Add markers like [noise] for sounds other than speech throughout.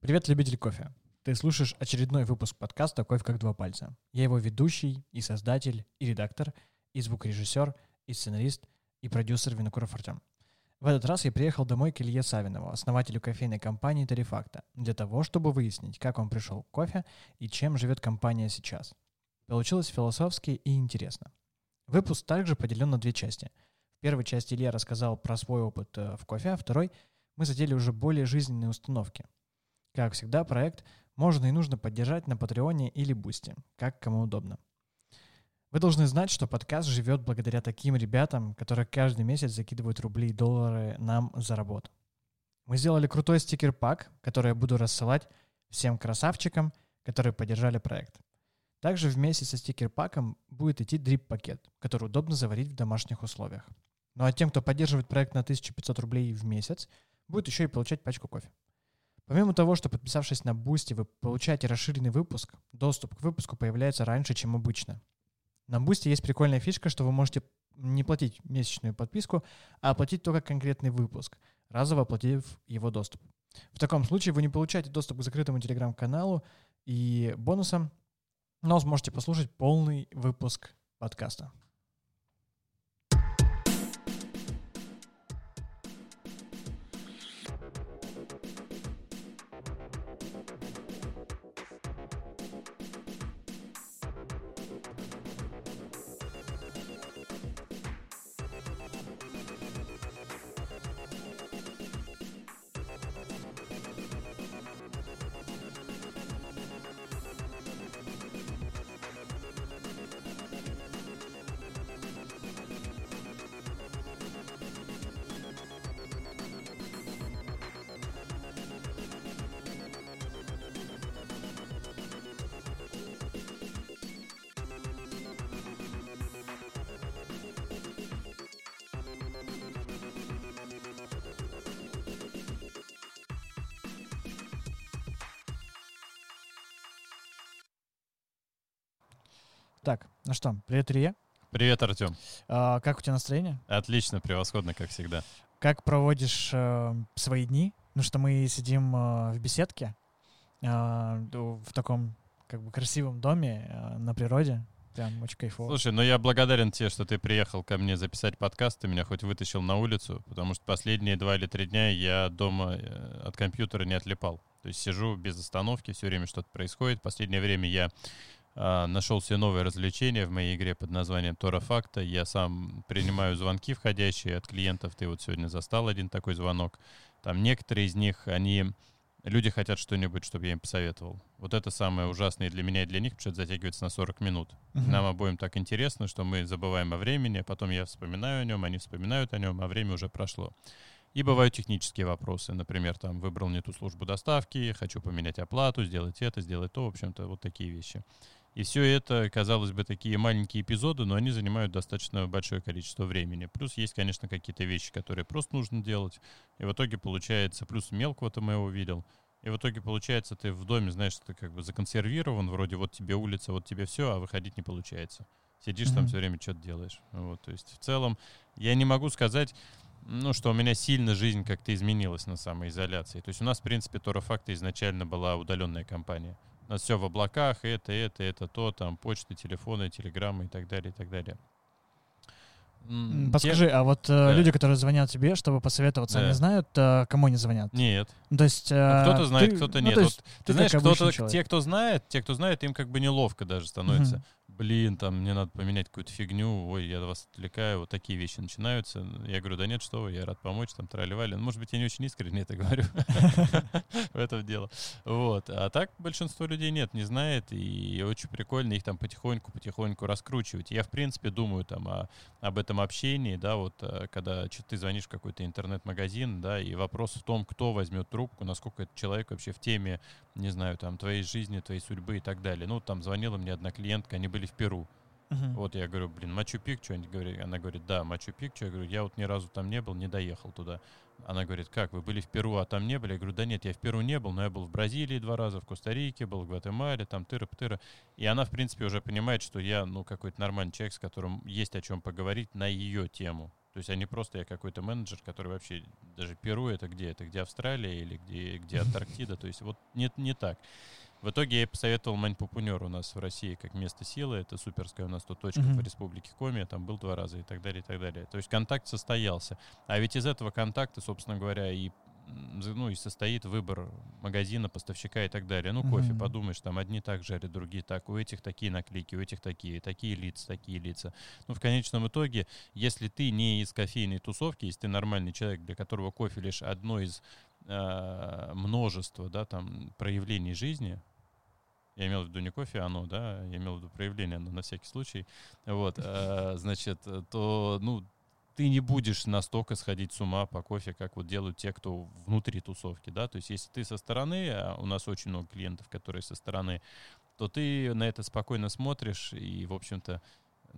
Привет, любитель кофе. Ты слушаешь очередной выпуск подкаста «Кофе как два пальца». Я его ведущий, и создатель, и редактор, и звукорежиссер, и сценарист, и продюсер Винокуров Артем. В этот раз я приехал домой к Илье Савинову, основателю кофейной компании «Тарифакта», для того, чтобы выяснить, как он пришел к кофе и чем живет компания сейчас. Получилось философски и интересно. Выпуск также поделен на две части. В первой части Илья рассказал про свой опыт э, в кофе, а второй мы задели уже более жизненные установки. Как всегда, проект можно и нужно поддержать на Patreon е или Boosty, как кому удобно. Вы должны знать, что подкаст живет благодаря таким ребятам, которые каждый месяц закидывают рубли и доллары нам за работу. Мы сделали крутой стикер-пак, который я буду рассылать всем красавчикам, которые поддержали проект. Также вместе со стикер-паком будет идти дрип-пакет, который удобно заварить в домашних условиях. Ну а тем, кто поддерживает проект на 1500 рублей в месяц, будет еще и получать пачку кофе. Помимо того, что подписавшись на Boosty, вы получаете расширенный выпуск, доступ к выпуску появляется раньше, чем обычно. На Boosty есть прикольная фишка, что вы можете не платить месячную подписку, а оплатить только конкретный выпуск, разово оплатив его доступ. В таком случае вы не получаете доступ к закрытому телеграм-каналу и бонусам, но сможете послушать полный выпуск подкаста. Так, ну что, привет, Илья. Привет, Артем. А, как у тебя настроение? Отлично, превосходно, как всегда. Как проводишь э, свои дни? Ну что мы сидим э, в беседке, э, в таком как бы красивом доме э, на природе. Прям очень кайфово. Слушай, ну я благодарен тебе, что ты приехал ко мне записать подкаст, ты меня хоть вытащил на улицу, потому что последние два или три дня я дома э, от компьютера не отлипал. То есть сижу без остановки, все время что-то происходит. Последнее время я нашел себе новое развлечение в моей игре под названием Тора Факта. Я сам принимаю звонки входящие от клиентов. Ты вот сегодня застал один такой звонок. Там некоторые из них, они... Люди хотят что-нибудь, чтобы я им посоветовал. Вот это самое ужасное для меня и для них, потому что это затягивается на 40 минут. Uh-huh. Нам обоим так интересно, что мы забываем о времени, потом я вспоминаю о нем, они вспоминают о нем, а время уже прошло. И бывают технические вопросы. Например, там выбрал не ту службу доставки, хочу поменять оплату, сделать это, сделать то. В общем-то, вот такие вещи. И все это, казалось бы, такие маленькие эпизоды, но они занимают достаточно большое количество времени. Плюс есть, конечно, какие-то вещи, которые просто нужно делать. И в итоге получается, плюс мелкого-то мы увидел. И в итоге получается, ты в доме, знаешь, ты как бы законсервирован, вроде вот тебе улица, вот тебе все, а выходить не получается. Сидишь mm-hmm. там все время, что-то делаешь. Вот, то есть в целом я не могу сказать, ну, что у меня сильно жизнь как-то изменилась на самоизоляции. То есть у нас, в принципе, Тора Факта изначально была удаленная компания нас все в облаках, это, это, это, то, там, почты, телефоны, телеграммы и так далее, и так далее. Подскажи, Те... а вот э, да. люди, которые звонят тебе, чтобы посоветоваться, да. они знают, э, кому они звонят? Нет. Ну, то есть... Э, ну, кто-то знает, ты, кто-то ну, нет. Ну, вот, ты, ты знаешь, кто-то, те, кто знает, те, кто знает, им как бы неловко даже становится. Угу блин, там мне надо поменять какую-то фигню, ой, я вас отвлекаю, вот такие вещи начинаются. Я говорю, да нет, что вы, я рад помочь, там, тролливали. Ну, может быть, я не очень искренне это говорю. [laughs] В этом дело. Вот. А так большинство людей нет, не знает, и очень прикольно их там потихоньку-потихоньку раскручивать. Я, в принципе, думаю там об этом общении, да, вот, э, когда ты звонишь в какой-то интернет-магазин, да, и вопрос в том, кто возьмет трубку, насколько этот человек вообще в теме, не знаю, там, твоей жизни, твоей судьбы и так далее. Ну, там звонила мне одна клиентка, они были в Перу. Uh-huh. Вот я говорю, блин, Мачу-Пикчу, она говорит, да, Мачу-Пикчу. Я говорю, я вот ни разу там не был, не доехал туда. Она говорит, как, вы были в Перу, а там не были? Я говорю, да нет, я в Перу не был, но я был в Бразилии два раза, в Коста-Рике, был в Гватемале, там тыра-птыра. И она, в принципе, уже понимает, что я, ну, какой-то нормальный человек, с которым есть о чем поговорить на ее тему. То есть они просто, я какой-то менеджер, который вообще, даже Перу это где? Это где Австралия или где, где Антарктида? То есть вот нет, не так. В итоге я посоветовал Маньпупунер у нас в России как место силы. Это суперская у нас тут точка mm-hmm. в Республике Коми. Там был два раза и так далее, и так далее. То есть контакт состоялся. А ведь из этого контакта, собственно говоря, и ну, и состоит выбор магазина, поставщика и так далее. Ну, кофе, mm-hmm. подумаешь, там одни так жарят, другие так, у этих такие наклейки, у этих такие, такие лица, такие лица. Ну, в конечном итоге, если ты не из кофейной тусовки, если ты нормальный человек, для которого кофе лишь одно из э, множества, да, там, проявлений жизни, я имел в виду не кофе, а оно, да, я имел в виду проявление, оно на всякий случай, вот, э, значит, то, ну, ты не будешь настолько сходить с ума по кофе, как вот делают те, кто внутри тусовки, да, то есть если ты со стороны, а у нас очень много клиентов, которые со стороны, то ты на это спокойно смотришь и, в общем-то,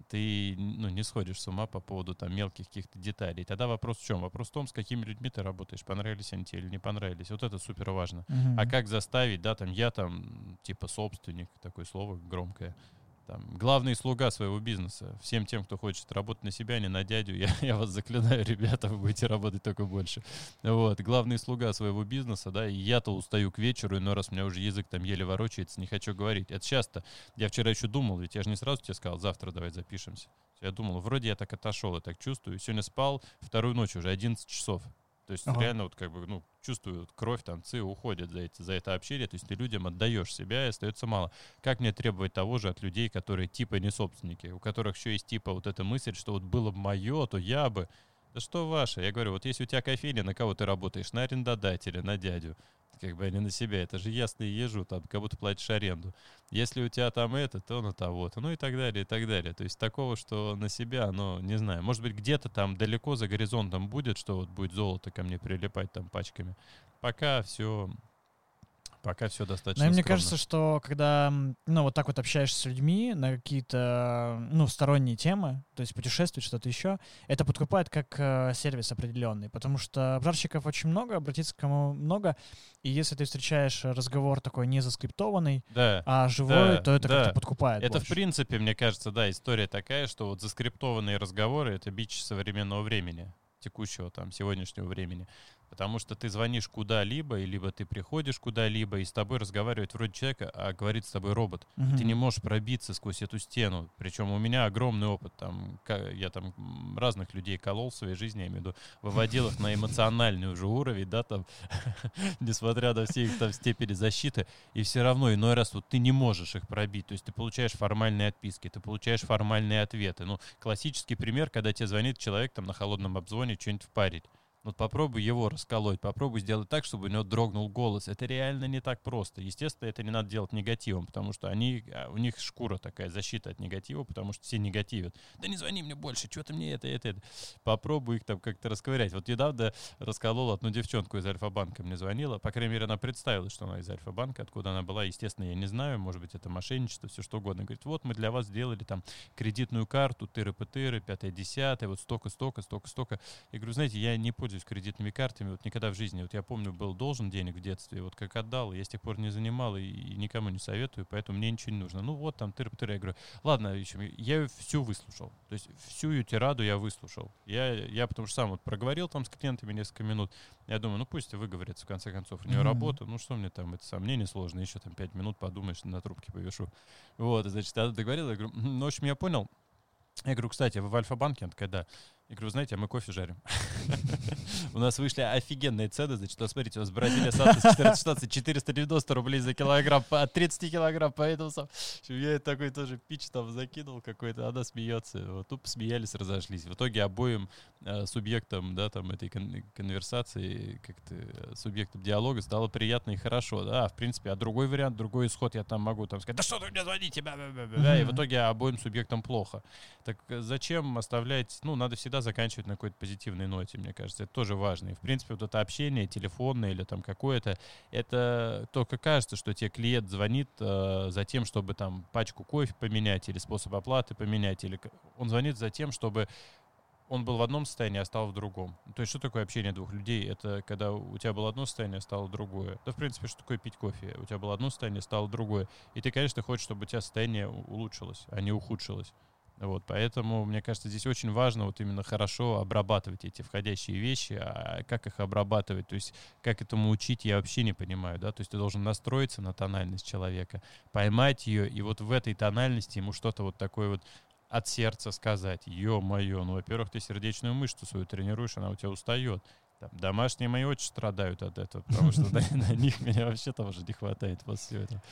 ты ну, не сходишь с ума по поводу там мелких каких-то деталей. Тогда вопрос в чем? Вопрос в том, с какими людьми ты работаешь, понравились они тебе или не понравились. Вот это супер важно. Uh-huh. А как заставить, да, там я там типа собственник, такое слово громкое, там, главный слуга своего бизнеса. Всем тем, кто хочет работать на себя, а не на дядю, я, я вас заклинаю, [laughs] ребята, вы будете работать только больше. Вот, главный слуга своего бизнеса, да, и я-то устаю к вечеру, но раз у меня уже язык там еле ворочается, не хочу говорить. Это часто. Я вчера еще думал, ведь я же не сразу тебе сказал, завтра давай запишемся. Я думал, вроде я так отошел, я так чувствую. Сегодня спал вторую ночь уже, 11 часов. То есть ага. реально вот как бы, ну, чувствую, кровь, танцы уходят за, эти, за это общение, то есть ты людям отдаешь себя и остается мало. Как мне требовать того же от людей, которые типа не собственники, у которых еще есть типа вот эта мысль, что вот было бы мое, то я бы... Да что ваше? Я говорю, вот если у тебя кофейня, на кого ты работаешь? На арендодателя, на дядю как бы, а не на себя. Это же ясно и ежу, там, как будто платишь аренду. Если у тебя там это, то на того-то, ну и так далее, и так далее. То есть такого, что на себя, ну, не знаю, может быть, где-то там далеко за горизонтом будет, что вот будет золото ко мне прилипать там пачками. Пока все Пока все достаточно. Но мне кажется, что когда, ну, вот так вот общаешься с людьми на какие-то, ну, сторонние темы, то есть путешествовать, что-то еще, это подкупает как э, сервис определенный, потому что обжарщиков очень много, обратиться к кому много, и если ты встречаешь разговор такой не заскриптованный, да, а живой, да, то это да. как-то подкупает. Это, больше. в принципе, мне кажется, да, история такая, что вот заскриптованные разговоры — это бич современного времени текущего там сегодняшнего времени. Потому что ты звонишь куда-либо, и либо ты приходишь куда-либо, и с тобой разговаривает вроде человека, а говорит с тобой робот. Угу. Ты не можешь пробиться сквозь эту стену. Причем у меня огромный опыт. Там, я там разных людей колол в своей жизни, я имею в виду, выводил их на эмоциональный уже уровень, да, там, [laughs] несмотря на все их там степени защиты, и все равно иной раз вот ты не можешь их пробить. То есть ты получаешь формальные отписки, ты получаешь формальные ответы. Ну, классический пример, когда тебе звонит человек там на холодном обзвоне что-нибудь впарить. Вот попробуй его расколоть, попробуй сделать так, чтобы у него дрогнул голос. Это реально не так просто. Естественно, это не надо делать негативом, потому что они, а, у них шкура такая, защита от негатива, потому что все негативят. Да не звони мне больше, что ты мне это, это, это. Попробуй их там как-то расковырять. Вот недавно расколол одну девчонку из Альфа-банка, мне звонила. По крайней мере, она представилась, что она из Альфа-банка, откуда она была. Естественно, я не знаю, может быть, это мошенничество, все что угодно. Говорит, вот мы для вас сделали там кредитную карту, тыры-пытыры, пятое-десятое, вот столько-столько, столько-столько. Я говорю, знаете, я не пользуюсь пользуюсь кредитными картами, вот никогда в жизни. Вот я помню, был должен денег в детстве, вот как отдал, я с тех пор не занимал и, и никому не советую, поэтому мне ничего не нужно. Ну вот там тыр-тыр, я говорю, ладно, еще, я ее всю выслушал. То есть всю ее тираду я выслушал. Я, я потому что сам вот проговорил там с клиентами несколько минут, я думаю, ну пусть выговорится в конце концов. У нее mm-hmm. работа, ну что мне там, это сам, мне несложно, еще там пять минут подумаешь, на трубке повешу. Вот, значит, я договорил, я говорю, ну, в общем, я понял, я говорю, кстати, вы в Альфа-банке? Она такая, да. Я говорю, знаете, а мы кофе жарим. [laughs] У нас вышли офигенные цены. Значит, вот смотрите, у нас Бразилия Сантос 1416, 490 рублей за килограмм, от 30 килограмм, поэтому сам... Я такой тоже пич там закинул какой-то, она смеется. Вот, тупо смеялись, разошлись. В итоге обоим э, субъектам, да, там, этой кон- конверсации, как-то э, субъектам диалога стало приятно и хорошо, да. А, в принципе, а другой вариант, другой исход я там могу там сказать, да что вы мне звоните, бля, бля, бля, бля, и в итоге обоим субъектам плохо. Так э, зачем оставлять, ну, надо всегда заканчивать на какой-то позитивной ноте, мне кажется. Это тоже важно. И, в принципе, вот это общение телефонное или там какое-то, это только кажется, что тебе клиент звонит э, за тем, чтобы там пачку кофе поменять или способ оплаты поменять, или он звонит за тем, чтобы он был в одном состоянии, а стал в другом. То есть что такое общение двух людей? Это когда у тебя было одно состояние, а стало другое. Да, в принципе, что такое пить кофе? У тебя было одно состояние, а стало другое. И ты, конечно, хочешь, чтобы у тебя состояние улучшилось, а не ухудшилось. Вот, поэтому, мне кажется, здесь очень важно вот именно хорошо обрабатывать эти входящие вещи, а как их обрабатывать, то есть как этому учить, я вообще не понимаю, да, то есть ты должен настроиться на тональность человека, поймать ее, и вот в этой тональности ему что-то вот такое вот от сердца сказать, ё-моё, ну, во-первых, ты сердечную мышцу свою тренируешь, она у тебя устает, там, домашние мои очень страдают от этого, потому что на них меня вообще там уже не хватает после этого.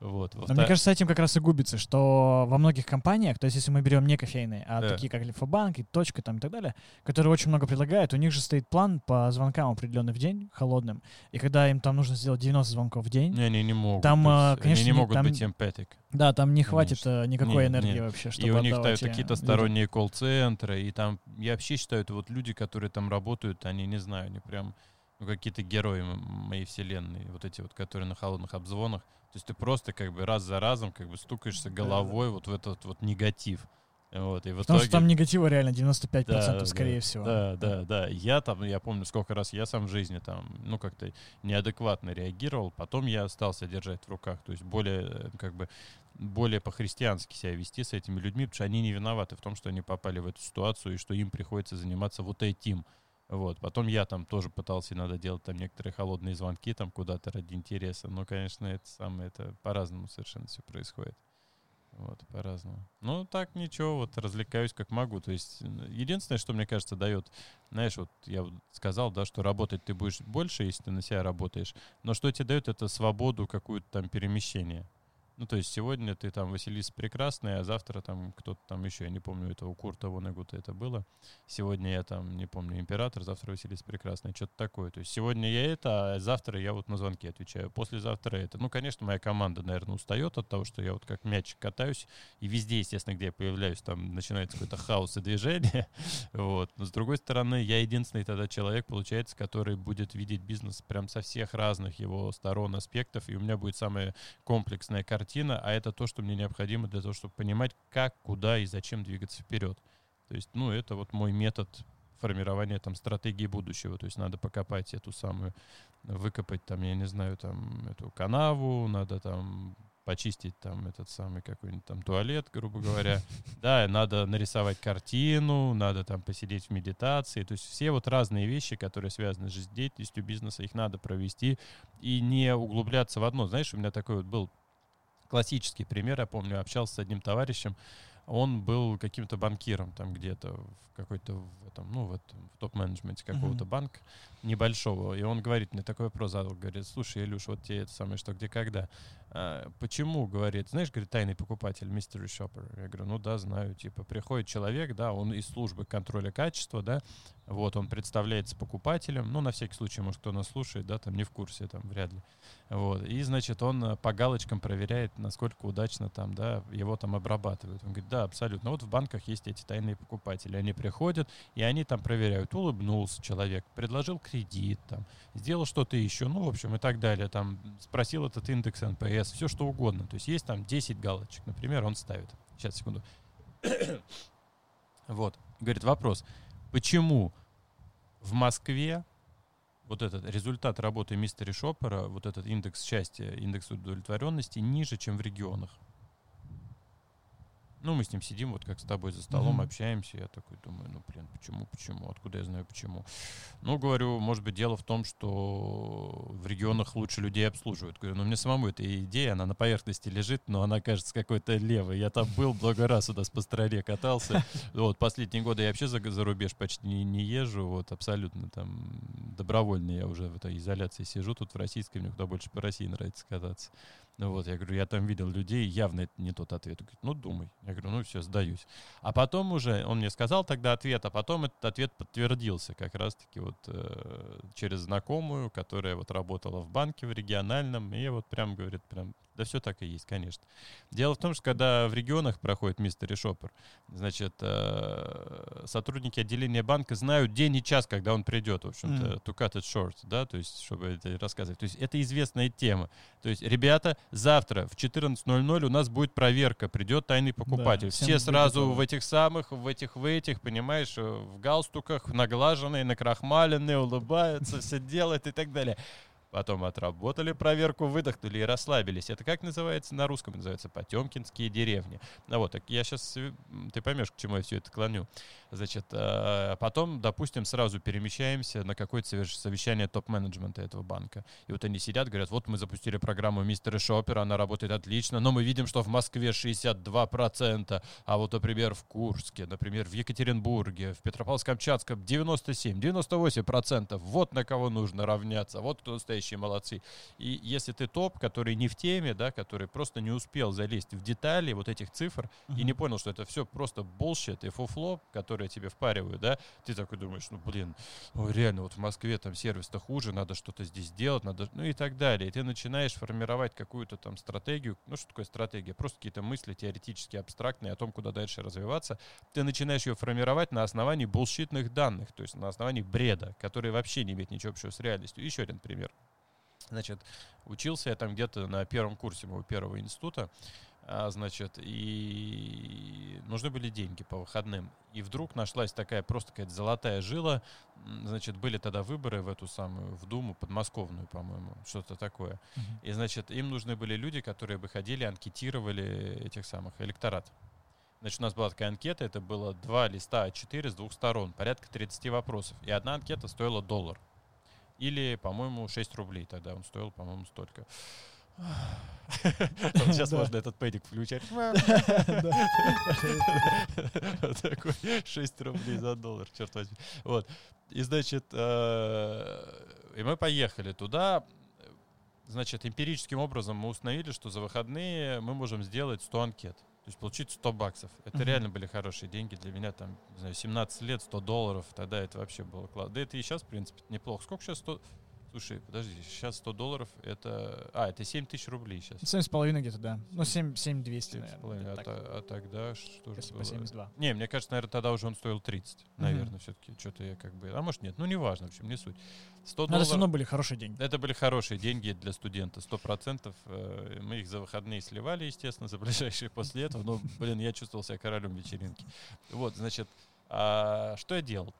Вот. Но мне кажется, этим как раз и губится, что во многих компаниях, то есть если мы берем не кофейные, а Да. такие как Альфа-банк и Точка там и так далее, которые очень много предлагают, у них же стоит план по звонкам определенный в день, холодным, и когда им там нужно сделать 90 звонков в день, Не, они не могут Там, быть, а, они конечно, не не- могут там- быть empathic. да, там не хватит Конечно. э, никакой Нет, энергии нет. вообще, чтобы И у них э, какие-то сторонние колл-центры, и там, я вообще считаю, это вот люди, которые там работают, они, не знаю, они прям ну, какие-то герои моей вселенной, вот эти вот, которые на холодных обзвонах. То есть ты просто как бы раз за разом как бы стукаешься головой вот в этот вот негатив. Вот, и в Потому итоге... что там негатива реально 95% Да, скорее да, всего. Да, да, да. Я там, я помню, сколько раз я сам в жизни там, ну, как-то неадекватно реагировал. Потом я остался держать в руках. То есть более, э, как бы, более по-христиански себя вести с этими людьми, потому что они не виноваты в том, что они попали в эту ситуацию и что им приходится заниматься вот этим. Вот. Потом я там тоже пытался иногда делать там некоторые холодные звонки там куда-то ради интереса. Но, конечно, это самое, это по-разному совершенно все происходит. Вот, по-разному. Ну, так ничего, вот развлекаюсь как могу. То есть, н- единственное, что мне кажется, дает, знаешь, вот я сказал, да, что работать ты будешь больше, если ты на себя работаешь, но что тебе дает, это свободу какую-то там перемещения. Ну, то есть сегодня ты там Василиса Прекрасная, а завтра там кто-то там еще, я не помню, это у Курта Вонегута это было. Сегодня я там, не помню, Император, завтра Василиса Прекрасная, что-то такое. То есть сегодня я это, а завтра я вот на звонки отвечаю, послезавтра это. Ну, конечно, моя команда, наверное, устает от того, что я вот как мячик катаюсь, и везде, естественно, где я появляюсь, там начинается какой-то хаос и движение. [laughs] Вот. Но с другой стороны, я единственный тогда человек, получается, который будет видеть бизнес прям со всех разных его сторон, аспектов, и у меня будет самая комплексная картина, а это то, что мне необходимо для того, чтобы понимать, как, куда и зачем двигаться вперед. То есть, ну, это вот мой метод формирования там стратегии будущего. То есть надо покопать эту самую, выкопать там, я не знаю, там эту канаву, надо там почистить там этот самый какой-нибудь там туалет, грубо говоря. [laughs] Да, надо нарисовать картину, надо там посидеть в медитации. То есть все вот разные вещи, которые связаны с жизнедеятельностью бизнеса, их надо провести и не углубляться в одно. Знаешь, у меня такой вот был классический пример. Я помню, общался с одним товарищем. Он был каким-то банкиром там где-то в какой-то в этом, ну, в, этом, в топ-менеджменте какого-то Мгм. банка небольшого. И он говорит, мне такой вопрос задал, говорит, слушай, Илюш, вот тебе это самое, что, где, когда. «А, почему, говорит, знаешь, говорит, тайный покупатель, mystery shopper. Я говорю, ну да, знаю, типа, приходит человек, да, он из службы контроля качества, да, вот, он представляется покупателем, ну, на всякий случай, может, кто нас слушает, да, там не в курсе, там, вряд ли. Вот, и, значит, он э, по галочкам проверяет, насколько удачно там, да, его там обрабатывают. Он говорит, да, абсолютно. Вот в банках есть эти тайные покупатели. Они приходят, и они там проверяют, улыбнулся человек, предложил кредит, там, сделал что-то еще, ну, в общем, и так далее. Там спросил этот индекс NPS, все что угодно. То есть есть там 10 галочек, например, он ставит. Сейчас, секунду. [coughs] вот. Говорит, вопрос. Почему в Москве вот этот результат работы mystery shopper а, вот этот индекс счастья, индекс удовлетворенности ниже, чем в регионах? Ну, мы с ним сидим, вот как с тобой за столом, Мгм. общаемся. Я такой думаю, ну, блин, почему, почему? Откуда я знаю, почему? Ну, говорю, может быть, дело в том, что в регионах лучше людей обслуживают. Говорю, ну, мне самому эта идея, она на поверхности лежит, но она кажется какой-то левой. Я там был много раз у нас по стране катался. [laughs] Вот, последние годы я вообще за, за рубеж почти не, не езжу, вот, абсолютно там добровольно я уже в этой изоляции сижу, тут в российской, мне куда больше по России нравится кататься. Вот, я говорю, я там видел людей, явно это не тот ответ. Говорит, ну, думай. Я говорю, ну, все, сдаюсь. А потом уже, он мне сказал тогда ответ, а потом этот ответ подтвердился как раз-таки вот э, через знакомую, которая вот работала в банке в региональном, и вот прям говорит, прям, да все так и есть, конечно. Дело в том, что когда в регионах проходит мистер Шоппер, значит, э, сотрудники отделения банка знают день и час, когда он придет, в общем-то, Мгм. to cut it short, да, то есть, чтобы это рассказывать. То есть это известная тема. То есть, ребята, завтра в 14.00 у нас будет проверка, придет тайный покупатель. всем Все сразу готовы. в этих самых, в этих, в этих, понимаешь, э, в галстуках, наглаженные, накрахмаленные, улыбаются, все делают и так далее. Потом отработали проверку, выдохнули и расслабились. Это как называется на русском? Называется Потемкинские деревни. Ну вот, так я сейчас, э, ты поймешь, к чему я все это клоню. Значит, э, потом, допустим, сразу перемещаемся на какое-то совещание топ-менеджмента этого банка. И вот они сидят, говорят, вот мы запустили программу Мистера Шопера, она работает отлично, но мы видим, что в Москве 62%, а вот, например, в Курске, например, в Екатеринбурге, в Петропавловск-Камчатском 97, 98%. Вот на кого нужно равняться, вот кто настоящие молодцы. И если ты топ, который не в теме, да, который просто не успел залезть в детали вот этих цифр uh-huh. и не понял, что это все просто bullshit и фуфло, которое тебе впаривают, да, ты такой думаешь, ну, блин, ну, реально, вот в Москве там сервис-то хуже, надо что-то здесь делать, надо, ну и так далее. И ты начинаешь формировать какую-то там стратегию. Ну, что такое стратегия? Просто какие-то мысли теоретически абстрактные о том, куда дальше развиваться. Ты начинаешь ее формировать на основании булщитных данных, то есть на основании бреда, который вообще не имеет ничего общего с реальностью. Еще один пример. Значит, учился я там где-то на первом курсе моего первого института, а, значит, и нужны были деньги по выходным. И вдруг нашлась такая просто какая-то золотая жила. Значит, были тогда выборы в эту самую, в Думу, подмосковную, по-моему, что-то такое. Uh-huh. И, значит, им нужны были люди, которые бы ходили, анкетировали этих самых электорат. Значит, у нас была такая анкета, это было два листа А4 с двух сторон, порядка 30 вопросов. И одна анкета стоила доллар. Или, по-моему, 6 рублей тогда он стоил, по-моему, столько. [laughs] Сейчас можно этот пэдик включать. [laughs] Такой 6 рублей за доллар, черт возьми. Вот. И, значит, э, и мы поехали туда. Значит, эмпирическим образом мы установили, что за выходные мы можем сделать 100 анкет. То есть получить 100 баксов. Это uh-huh. реально были хорошие деньги для меня. Там, не знаю, 17 лет, 100 долларов. Тогда это вообще было классно. Да это и сейчас, в принципе, неплохо. Сколько сейчас 100... Слушай, подожди, сейчас 100 долларов это... А, это 7 тысяч рублей сейчас. 7,5 где-то, да. Ну, 7, 7 200, 7 наверное. А, так. а тогда что же было? по 72. Не, мне кажется, наверное, тогда уже он стоил 30. Наверное, mm-hmm. все-таки. Что-то я как бы... А может нет, ну неважно, в общем, не суть. 100 Но это все равно были хорошие деньги. Это были хорошие деньги для студента, 100%. Э, мы их за выходные сливали, естественно, [laughs] за ближайшие после этого. Но, блин, я чувствовал себя королем вечеринки. Вот, значит, а что я делал?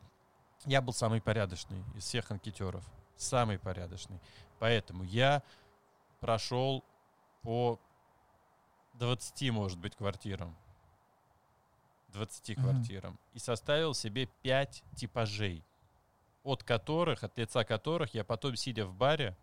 Я был самый порядочный из всех анкетеров самый порядочный. Поэтому я прошел по 20, может быть, квартирам. 20 mm-hmm. квартирам. И составил себе 5 типажей, от которых, от лица которых я потом, сидя в баре,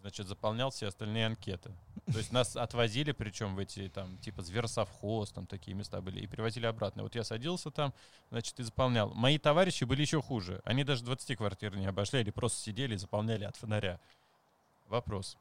значит, заполнял все остальные анкеты. То есть нас отвозили, причем в эти, там, типа, зверсовхоз, там такие места были, и привозили обратно. Вот я садился там, значит, и заполнял. Мои товарищи были еще хуже. Они даже 20 квартир не обошли, или просто сидели и заполняли от фонаря. Вопрос.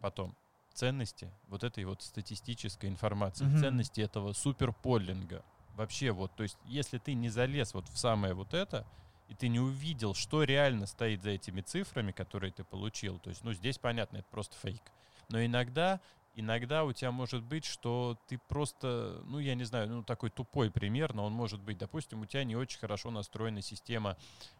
Потом. Ценности вот этой вот статистической информации, mm-hmm. ценности этого суперполлинга. Вообще вот, то есть, если ты не залез вот в самое вот это, и ты не увидел, что реально стоит за этими цифрами, которые ты получил. То есть, ну, здесь понятно, это просто фейк. Но иногда, иногда у тебя может быть, что ты просто, ну, я не знаю, ну, такой тупой пример, но он может быть, допустим, у тебя не очень хорошо настроена система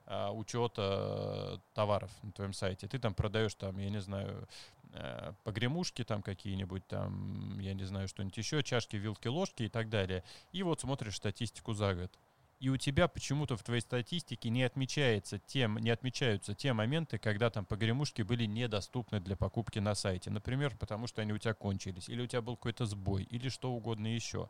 а, учета товаров на твоем сайте. Ты там продаешь, там, я не знаю, а, погремушки там какие-нибудь, там, я не знаю, что-нибудь еще, чашки, вилки, ложки и так далее. И вот смотришь статистику за год и у тебя почему-то в твоей статистике не отмечается тем, не отмечаются те моменты, когда там погремушки были недоступны для покупки на сайте. Например, потому что они у тебя кончились, или у тебя был какой-то сбой, или что угодно еще.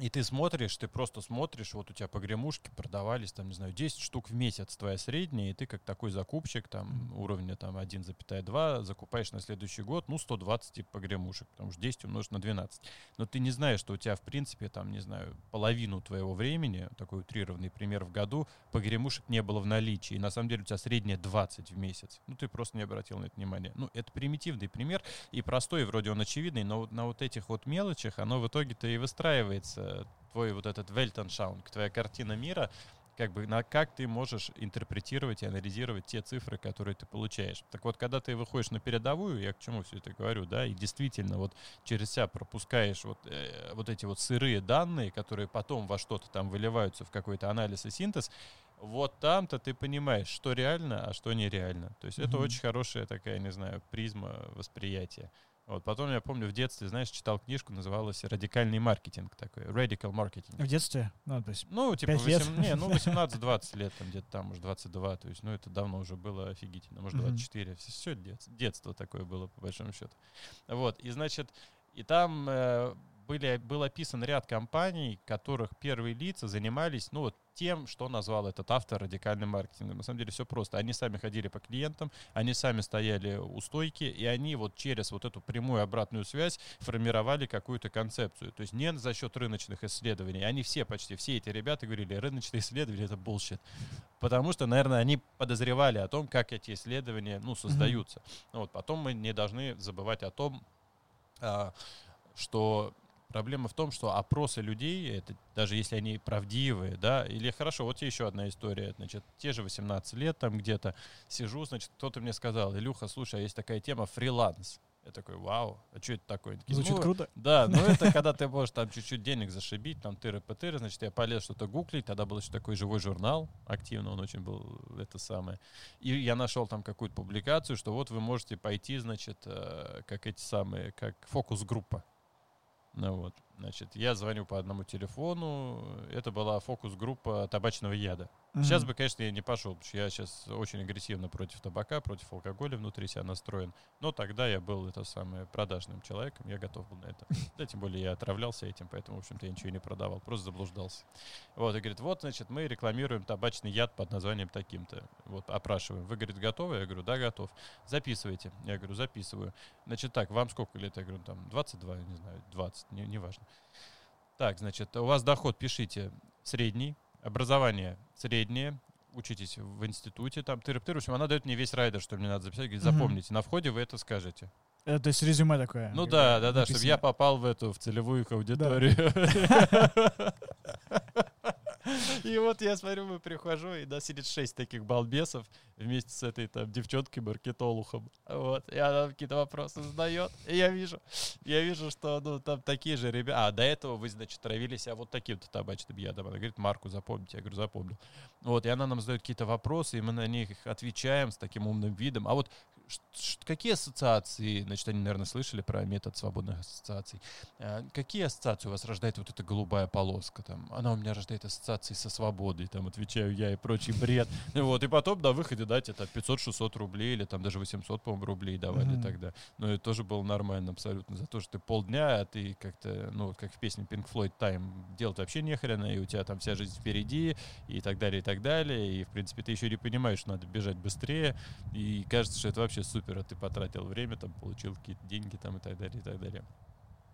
И ты смотришь, ты просто смотришь, вот у тебя погремушки продавались, там, не знаю, 10 штук в месяц твоя средняя, и ты как такой закупщик, там, уровня там 1,2, закупаешь на следующий год, ну, 120 типа погремушек, потому что 10 умножить на 12. Но ты не знаешь, что у тебя, в принципе, там, не знаю, половину твоего времени, такой утрированный пример в году, погремушек не было в наличии, и на самом деле у тебя средняя 20 в месяц. Ну, ты просто не обратил на это внимание. Ну, это примитивный пример, и простой, вроде он очевидный, но на вот этих вот мелочах оно в итоге-то и выстраивается твой вот этот Weltanschauung, твоя картина мира, как бы на как ты можешь интерпретировать и анализировать те цифры, которые ты получаешь. Так вот, когда ты выходишь на передовую, я к чему все это говорю, да, и действительно вот через себя пропускаешь вот, э, вот эти вот сырые данные, которые потом во что-то там выливаются в какой-то анализ и синтез, вот там-то ты понимаешь, что реально, а что нереально. То есть mm-hmm. это очень хорошая такая, не знаю, призма восприятия. Вот, потом я помню в детстве, знаешь, читал книжку, называлась «Радикальный маркетинг» такой, «Radical Marketing». В детстве? Ну, то есть Ну, типа, Пять лет? 8 не, ну, 18-20 лет, там где-то там, может, 22, то есть, ну, это давно уже было офигительно, может, Мгм. 24, все, детство, детство такое было, по большому счету. Вот, и, значит, и там э, были, был описан ряд компаний, которых первые лица занимались, ну, вот тем, что назвал этот автор радикальным маркетингом. На самом деле все просто. Они сами ходили по клиентам, они сами стояли у стойки, и они вот через вот эту прямую обратную связь формировали какую-то концепцию. То есть не за счет рыночных исследований. Они все почти, все эти ребята говорили, рыночные исследования — это bullshit. Потому что, наверное, они подозревали о том, как эти исследования, ну, создаются. Ну, Вот, потом мы не должны забывать о том, а, что проблема в том, что опросы людей, это даже если они правдивые, да, или хорошо, вот тебе еще одна история, значит, те же 18 лет там где-то сижу, значит, кто-то мне сказал, Илюха, слушай, а есть такая тема фриланс. Я такой, вау, а что это такое? Такие, звучит «Ну, круто. да, [laughs] ну это когда ты можешь там чуть-чуть денег зашибить, там тыры-пытыры, значит, я полез что-то гуглить, тогда был еще такой живой журнал, активно он очень был, это самое. И я нашел там какую-то публикацию, что вот вы можете пойти, значит, э, как эти самые, как фокус-группа. Ну вот, значит, я звоню по одному телефону, это была фокус-группа табачного яда. Сейчас Мгм. бы, конечно, я не пошел, потому что я сейчас очень агрессивно против табака, против алкоголя внутри себя настроен. Но тогда я был это самое продажным человеком, я готов был на это. [laughs] Да, тем более я отравлялся этим, поэтому, в общем-то, я ничего не продавал, просто заблуждался. Вот, и говорит, вот, значит, мы рекламируем табачный яд под названием таким-то. Вот, опрашиваем. Вы, говорит, готовы? Я говорю, да, готов. Записывайте. Я говорю, записываю. Значит, так, вам сколько лет? Я говорю, там, 22, не знаю, 20, не, неважно. Так, значит, у вас доход, пишите, средний, образование среднее, учитесь в институте, там, тыры В общем, она дает мне весь райдер, что мне надо записать. Говорит, запомните, на входе вы это скажете. Это, то есть резюме такое. Ну да, да, да, чтобы я попал в эту, в целевую их аудиторию. [laughs] И вот я смотрю, мы прихожу, и да, сидит шесть таких балбесов вместе с этой там девчонкой маркетолухом. Вот, и она какие-то вопросы задает. И я вижу, я вижу, что ну там такие же ребята. А, до этого вы, значит, травились, а вот таким-то табачным ядом. Она говорит, марку запомните. Я говорю, запомнил. Вот, и она нам задает какие-то вопросы, и мы на них отвечаем с таким умным видом. А вот какие ассоциации, значит, они, наверное, слышали про метод свободных ассоциаций. А, Какие ассоциации у вас рождает вот эта голубая полоска? Там, она у меня рождает ассоциации со свободой, там, отвечаю я и прочий бред. [laughs] Вот, и потом на выходе дать это 500-600 рублей или там даже 800, по-моему, рублей давали тогда. Но это тоже было нормально абсолютно. За то, что ты полдня, а ты как-то, ну, вот как в песне Pink Floyd Time, делать вообще нехрена, и у тебя там вся жизнь впереди, и так далее, и так далее. И, в принципе, ты еще не понимаешь, что надо бежать быстрее. И кажется, что это вообще супер, а ты потратил время, там, получил какие-то деньги, там, и так далее, и так далее.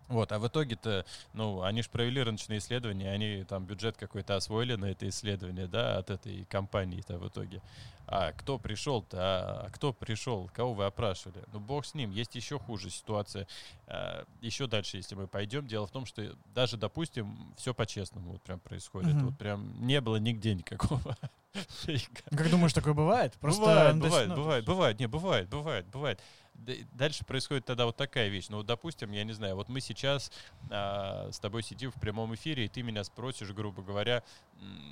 Вот, а в итоге-то, ну, они же провели рыночные исследования, они там бюджет какой-то освоили на это исследование, да, от этой компании-то в итоге. А кто пришел-то, а, а кто пришел, кого вы опрашивали? Ну, бог с ним, есть еще хуже ситуация. А, еще дальше, если мы пойдем, дело в том, что даже, допустим, все по-честному вот прям происходит. Мгм. Вот прям не было нигде никакого [laughs] фейка. Как думаешь, такое бывает? Просто бывает, бывает, ну, бывает, бывает, не, бывает, бывает, бывает. Дальше происходит тогда вот такая вещь. Ну, допустим, я не знаю, вот мы сейчас а, с тобой сидим в прямом эфире, и ты меня спросишь, грубо говоря,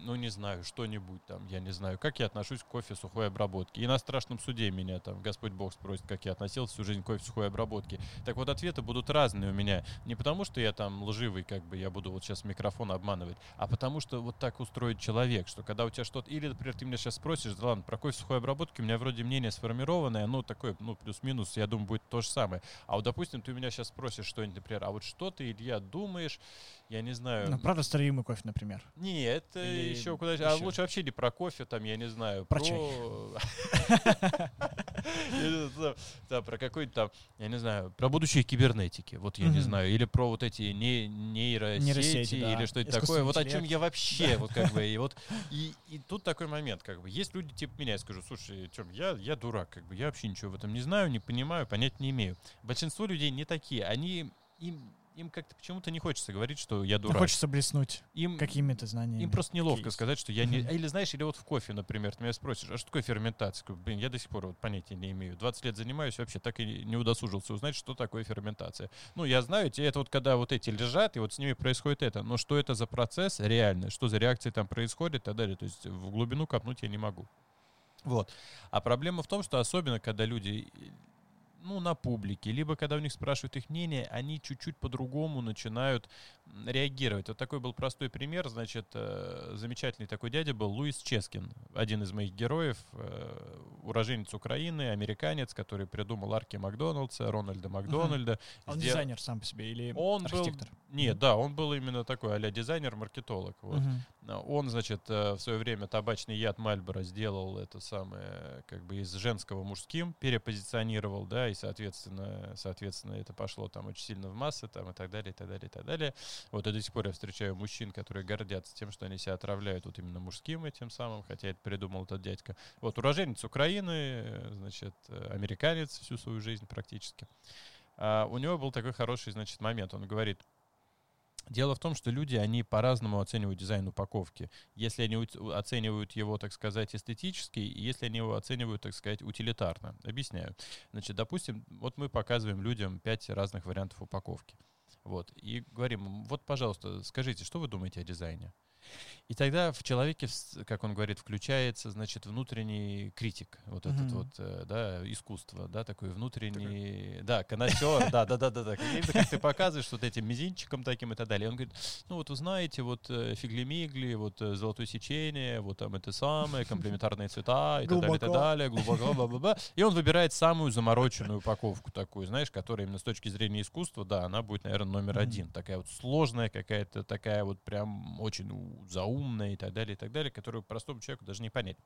ну, не знаю, что-нибудь там, я не знаю, как я отношусь к кофе сухой обработки. И на страшном суде меня там Господь Бог спросит, как я относился всю жизнь к кофе сухой обработки. Так вот, ответы будут разные у меня. Не потому, что я там лживый, как бы я буду вот сейчас микрофон обманывать, а потому что вот так устроит человек, что когда у тебя что-то... Или, например, ты меня сейчас спросишь, да ладно, про кофе сухой обработки у меня вроде мнение сформированное, ну, такое, ну, плюс-минус, я думаю, будет то же самое. А вот, допустим, ты у меня сейчас спросишь что-нибудь, например, а вот что ты, Илья, думаешь, я не знаю... ну, правда, растворимый кофе, например. Не, это Или еще куда А еще? лучше вообще не про кофе, там, я не знаю. Про чай. Или, [laughs] да, про какой-то там, я не знаю, про будущее кибернетики, вот я не знаю. Или про вот эти не- нейросети, или что-то такое. Вот о чем я вообще, вот как бы, и вот, [laughs] и, тут такой момент, как бы, есть люди типа меня, я скажу, слушай, Тём, я, я дурак, как бы, я вообще ничего в этом не знаю, не понимаю, понять не имею. Большинство людей не такие, они, им, им как-то почему-то не хочется говорить, что я дурак. хочется блеснуть Им, какими-то знаниями. им просто неловко Кейс. сказать, что я не... Или знаешь, или вот в кофе, например, ты меня спросишь, а что такое ферментация? Блин, я до сих пор вот понятия не имею. 20 лет занимаюсь, вообще так и не удосужился узнать, что такое ферментация. Ну, я знаю, это вот когда вот эти лежат, и вот с ними происходит это. Но что это за процесс реально, что за реакции там происходит и так далее. То есть в глубину копнуть я не могу. Вот. А проблема в том, что особенно, когда люди ну, на публике, либо когда у них спрашивают их мнение, они чуть-чуть по-другому начинают реагировать. Вот такой был простой пример, значит, э, замечательный такой дядя был Луис Ческин, один из моих героев, э, уроженец Украины, американец, который придумал арки Макдональдса, Рональда Макдональда. Он Сдел- дизайнер сам по себе или Он был, архитектор? нет, да, он был именно такой а-ля дизайнер, маркетолог. Вот. А, Он, значит, э, в свое время табачный яд Мальборо сделал это самое, как бы из женского мужским, перепозиционировал, да, и, соответственно, соответственно, это пошло там очень сильно в массы, там, и так далее, и так далее, и так далее. Вот и до сих пор я встречаю мужчин, которые гордятся тем, что они себя отравляют вот именно мужским этим самым, хотя это придумал этот дядька. Вот, уроженец Украины, значит, американец всю свою жизнь практически. А у него был такой хороший, значит, момент. Он говорит, Дело в том, что люди, они по-разному оценивают дизайн упаковки. Если они оценивают его, так сказать, эстетически, и если они его оценивают, так сказать, утилитарно. Объясняю. Значит, допустим, вот мы показываем людям пять разных вариантов упаковки. Вот. И говорим, вот, пожалуйста, скажите, что вы думаете о дизайне? И тогда в человеке, как он говорит, включается, значит, внутренний критик, вот этот Мгм. вот, э, да, искусство, да, такой внутренний, да, коннотер, да, да, да, да, да, как ты показываешь вот этим мизинчиком таким и так далее. И он говорит, ну вот вы знаете, вот э, фигли-мигли, вот э, золотое сечение, вот там это самое, комплементарные цвета и так далее, и так далее, глубоко, бла, бла, бла. И он выбирает самую замороченную упаковку такую, знаешь, которая именно с точки зрения искусства, да, она будет, наверное, номер один. Такая вот сложная какая-то, такая вот прям очень заумная и так далее, и так далее, которую простому человеку даже не понять.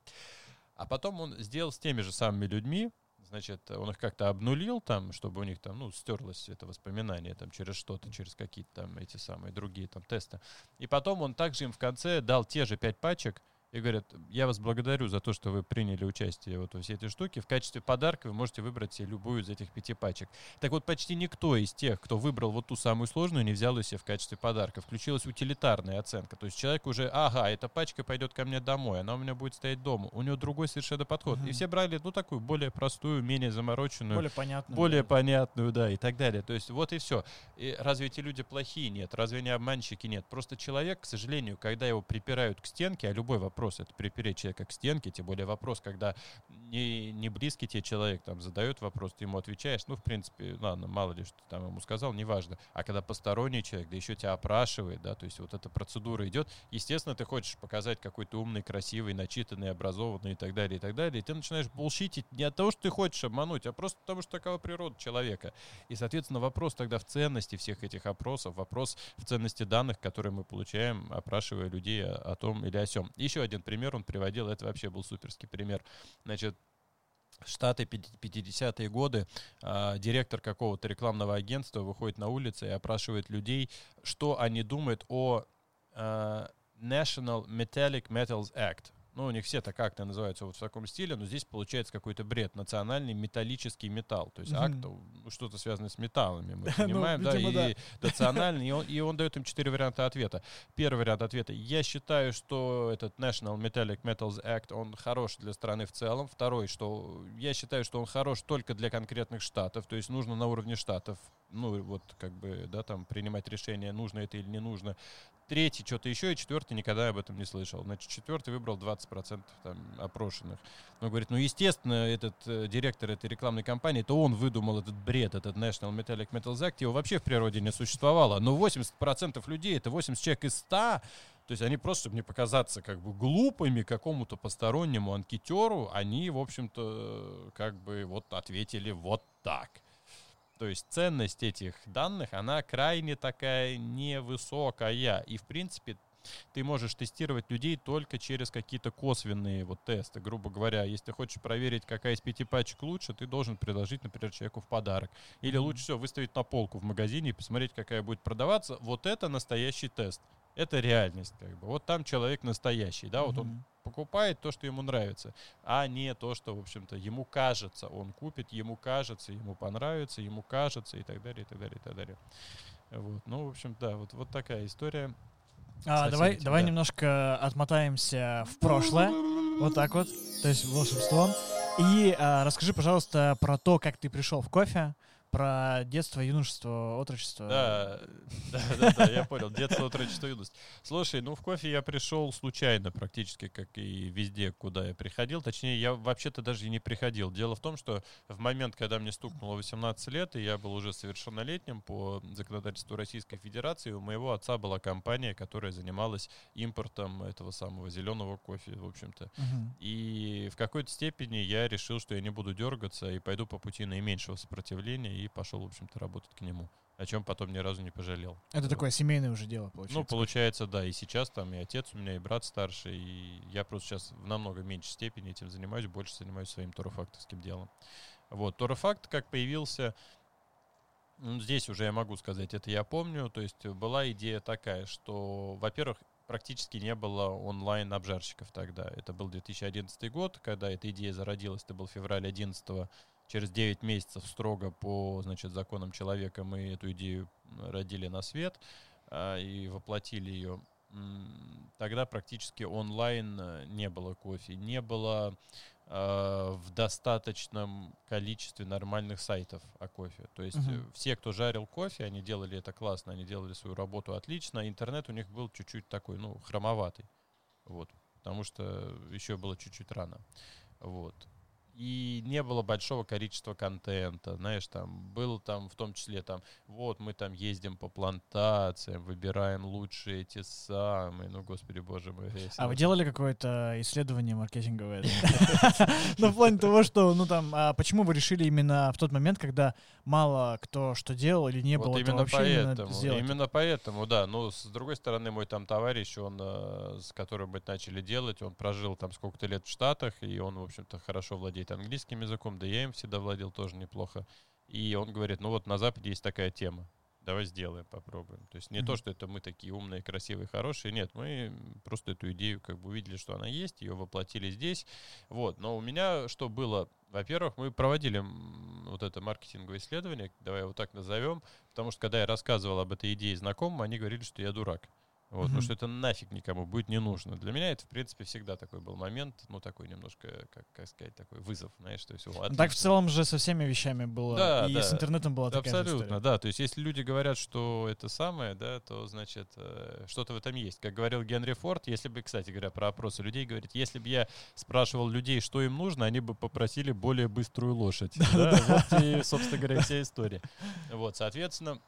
А потом он сделал с теми же самыми людьми, значит, он их как-то обнулил там, чтобы у них там, ну, стерлось это воспоминание там через что-то, через какие-то там эти самые другие там тесты. И потом он также им в конце дал те же пять пачек, и говорят, я вас благодарю за то, что вы приняли участие вот во всей этой штуке. В качестве подарка вы можете выбрать себе любую из этих пяти пачек. Так вот, почти никто из тех, кто выбрал вот ту самую сложную, не взял ее себе в качестве подарка. Включилась утилитарная оценка. То есть человек уже, ага, эта пачка пойдет ко мне домой, она у меня будет стоять дома. У него другой совершенно подход. Мгм. И все брали, ну, такую более простую, менее замороченную, Более понятно. более да. понятную, да, и так далее. То есть вот и все. И разве эти люди плохие? Нет. Разве они обманщики? Нет. Просто человек, к сожалению, когда его припирают к стенке, а любой вопрос это припереть человека к стенке, тем более вопрос, когда не, не близкий тебе человек там задает вопрос, ты ему отвечаешь, ну, в принципе, ладно, мало ли, что ты там ему сказал, неважно. А когда посторонний человек, да еще тебя опрашивает, да, то есть вот эта процедура идет, естественно, ты хочешь показать какой то умный, красивый, начитанный, образованный и так далее, и так далее, и ты начинаешь булщитить не от того, что ты хочешь обмануть, а просто потому, что такова природа человека. И, соответственно, вопрос тогда в ценности всех этих опросов, вопрос в ценности данных, которые мы получаем, опрашивая людей о том или о сем. Еще один пример он приводил, это вообще был суперский пример. Значит, Штаты 50-е годы, а, директор какого-то рекламного агентства выходит на улицу и опрашивает людей, что они думают о а, National Metallic Metals Act. Ну, у них все так как-то называются вот в таком стиле, но здесь получается какой-то бред. Национальный металлический металл. То есть акт, ну, что-то связанное с металлами, мы [laughs] Ну, понимаем, да, видимо, да. и национальный, и он, и он дает им четыре варианта ответа. Первый вариант ответа. Я считаю, что этот National Metallic Metals Act, он хорош для страны в целом. Второй, что я считаю, что он хорош только для конкретных штатов, то есть нужно на уровне штатов, ну, вот как бы, да, там принимать решение, нужно это или не нужно. Третий что-то еще, и четвертый никогда об этом не слышал. Значит, четвертый выбрал 20% там, опрошенных. Он говорит, ну, естественно, этот э, директор этой рекламной кампании, это он выдумал этот бред, этот National Metallic Metals Act, его вообще в природе не существовало. Но 80% людей, это 80 человек из 100, то есть они просто, чтобы не показаться как бы глупыми какому-то постороннему анкетеру, они, в общем-то, как бы вот ответили вот так. То есть ценность этих данных, она крайне такая невысокая. И, в принципе, ты можешь тестировать людей только через какие-то косвенные вот тесты. Грубо говоря, если ты хочешь проверить, какая из пяти пачек лучше, ты должен предложить, например, человеку в подарок. Или лучше всего выставить на полку в магазине и посмотреть, какая будет продаваться. Вот это настоящий тест. Это реальность, как бы. Вот там человек настоящий, да, вот он покупает то, что ему нравится, а не то, что, в общем-то, ему кажется, он купит, ему кажется, ему понравится, ему кажется и так далее, и так далее, и так далее. Вот, ну, в общем, да, вот, вот такая история. А, давай, этим, давай да. немножко отмотаемся в прошлое. Вот так вот. То есть волшебством. И а, расскажи, пожалуйста, про то, как ты пришел в кофе. Про детство, юношество, отрочество. Да, да, да, да, я понял. Детство, отрочество, юность. Слушай, ну в кофе я пришел случайно практически, как и везде, куда я приходил. Точнее, я вообще-то даже и не приходил. Дело в том, что в момент, когда мне стукнуло 18 лет, и я был уже совершеннолетним по законодательству Российской Федерации, у моего отца была компания, которая занималась импортом этого самого зеленого кофе, в общем-то. Мгм. И в какой-то степени я решил, что я не буду дергаться и пойду по пути наименьшего сопротивления и пошел, в общем-то, работать к нему. О чем потом ни разу не пожалел. Это Вот. такое семейное уже дело, получается. Ну, получается, да. И сейчас там и отец у меня, и брат старший. И я просто сейчас в намного меньшей степени этим занимаюсь, больше занимаюсь своим торофактовским делом. Вот. Торофакт как появился, ну, здесь уже я могу сказать, это я помню. То есть была идея такая, что, во-первых, практически не было онлайн-обжарщиков тогда. Это был 2011 год, когда эта идея зародилась. Это был февраль 11 Через 9 месяцев строго по, значит, законам человека мы эту идею родили на свет а, и воплотили ее. Тогда практически онлайн э, не было кофе, не было э, в достаточном количестве нормальных сайтов о кофе. То есть э, все, кто жарил кофе, они делали это классно, они делали свою работу отлично. Интернет у них был чуть-чуть такой, ну, хромоватый. Вот. Потому что еще было чуть-чуть рано. Вот. И не было большого количества контента, знаешь, там был там в том числе там, вот мы там ездим по плантациям, выбираем лучшие эти самые, ну господи боже мой. А вы делали какое-то исследование маркетинговое? [laughs] Ну, в плане того, что, ну там, а почему вы решили именно в тот момент, когда мало кто что делал или не было, именно вообще поэтому, именно поэтому, да. Ну, с другой стороны, мой там товарищ, он, э, с которым мы начали делать, он прожил там сколько-то лет в Штатах, и он, в общем-то, хорошо владеет английским языком, да я им всегда владел тоже неплохо. И он говорит, ну вот на Западе есть такая тема, давай сделаем, попробуем. То есть не то, Мгм. что это мы такие умные, красивые, хорошие, нет, мы просто эту идею как бы увидели, что она есть, ее воплотили здесь. Вот, но у меня что было? Во-первых, мы проводили вот это маркетинговое исследование, давай его так назовем, потому что когда я рассказывал об этой идее знакомым, они говорили, что я дурак. Вот, Мгм. ну что это нафиг никому будет не нужно. Для меня это, в принципе, всегда такой был момент, ну, такой немножко, как, как сказать, такой вызов, знаешь, то есть, о, Ну, Так в отлично. целом же со всеми вещами было. Да, и да. с интернетом была такая же Абсолютно, история. да. То есть, если люди говорят, что это самое, да, то значит э, что-то в этом есть. Как говорил Генри Форд, если бы, кстати говоря, про опросы людей говорит, если бы я спрашивал людей, что им нужно, они бы попросили более быструю лошадь. [laughs] Да, Вот и, собственно говоря, вся история. Вот, соответственно,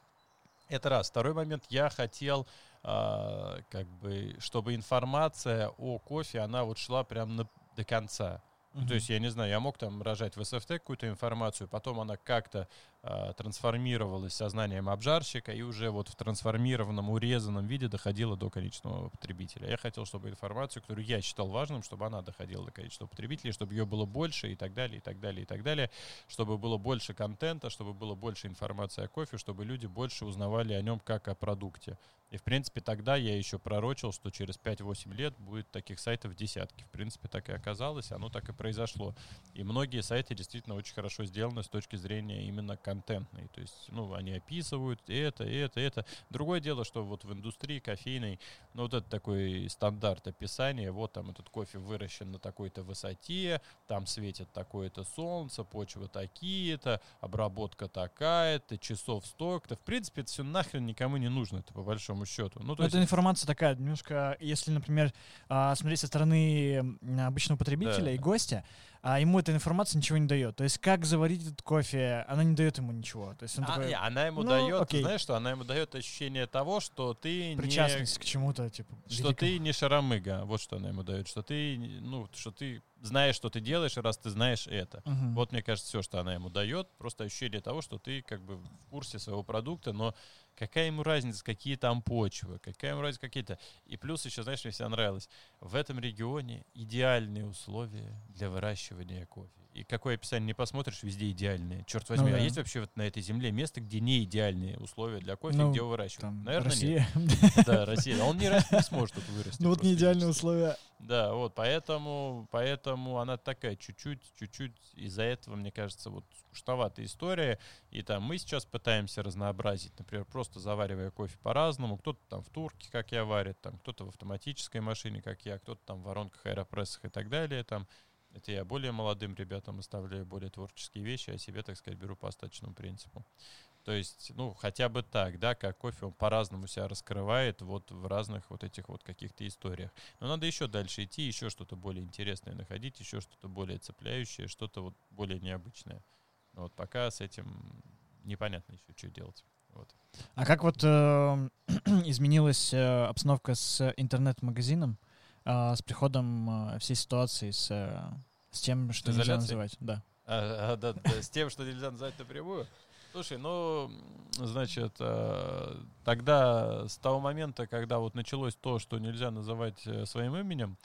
это раз. Второй момент, я хотел, а, как бы, чтобы информация о кофе, она вот шла прям на- до конца. Ну, Мгм. То есть, я не знаю, я мог там рожать в СФТ какую-то информацию, потом она как-то а, трансформировалась сознанием обжарщика и уже вот в трансформированном, урезанном виде доходила до конечного потребителя. Я хотел, чтобы информацию, которую я считал важным, чтобы она доходила до конечного потребителя, чтобы ее было больше и так далее, и так далее, и так далее, чтобы было больше контента, чтобы было больше информации о кофе, чтобы люди больше узнавали о нем как о продукте. И, в принципе, тогда я еще пророчил, что через 5-8 лет будет таких сайтов десятки. В принципе, так и оказалось, оно так и произошло. И многие сайты действительно очень хорошо сделаны с точки зрения именно контентной. То есть, ну, они описывают это, это, это. Другое дело, что вот в индустрии кофейной, ну, вот это такой стандарт описания, вот там этот кофе выращен на такой-то высоте, там светит такое-то солнце, почва такие-то, обработка такая-то, часов столько-то. В принципе, это все нахрен никому не нужно, это по большому счету. Ну, то есть, это информация такая, немножко, если, например, а, смотреть со стороны обычного потребителя Да. и гостя, а ему эта информация ничего не дает. То есть, как заварить этот кофе, она не дает ему ничего. То есть, он А, такой, не, она ему ну, дает, окей. знаешь что, она ему дает ощущение того, что ты причастность не, к чему-то, типа, что великому. ты не шарамыга, вот что она ему дает, что ты, ну, что ты знаешь, что ты делаешь, раз ты знаешь это. Мгм. Вот, мне кажется, все, что она ему дает, просто ощущение того, что ты как бы в курсе своего продукта, но какая ему разница, какие там почвы, какая ему разница, какие-то. И плюс еще, знаешь, мне всегда нравилось, в этом регионе идеальные условия для выращивания кофе. И какое описание не посмотришь, везде идеальные. Черт возьми, Ну а да. есть вообще вот на этой земле место, где не идеальные условия для кофе, Ну, где его выращивают? Там, Наверное, Россия. нет. [laughs] Да, Россия. А он не, раз не сможет тут вырасти. Ну, вот не идеальные условия. Да, вот, поэтому, поэтому она такая чуть-чуть, чуть-чуть из-за этого, мне кажется, вот скучноватая история. И там мы сейчас пытаемся разнообразить, например, просто заваривая кофе по-разному. Кто-то там в турке, как я, варит, там кто-то в автоматической машине, как я, кто-то там в воронках, аэропрессах и так далее. Там Это я более молодым ребятам оставляю более творческие вещи, а себе, так сказать, беру по остаточному принципу. То есть, ну, хотя бы так, да, как кофе, он по-разному себя раскрывает вот в разных вот этих вот каких-то историях. Но надо еще дальше идти, еще что-то более интересное находить, еще что-то более цепляющее, что-то вот более необычное. Вот пока с этим непонятно еще, что делать. Вот. А как вот э, [clears throat] изменилась э, обстановка с интернет-магазином, э, с приходом э, всей ситуации, с, э, с тем, что нельзя называть? Да. А, а, да, да, с тем, что нельзя назвать напрямую? Слушай, ну, значит, э, тогда с того момента, когда вот началось то, что нельзя называть э, своим именем,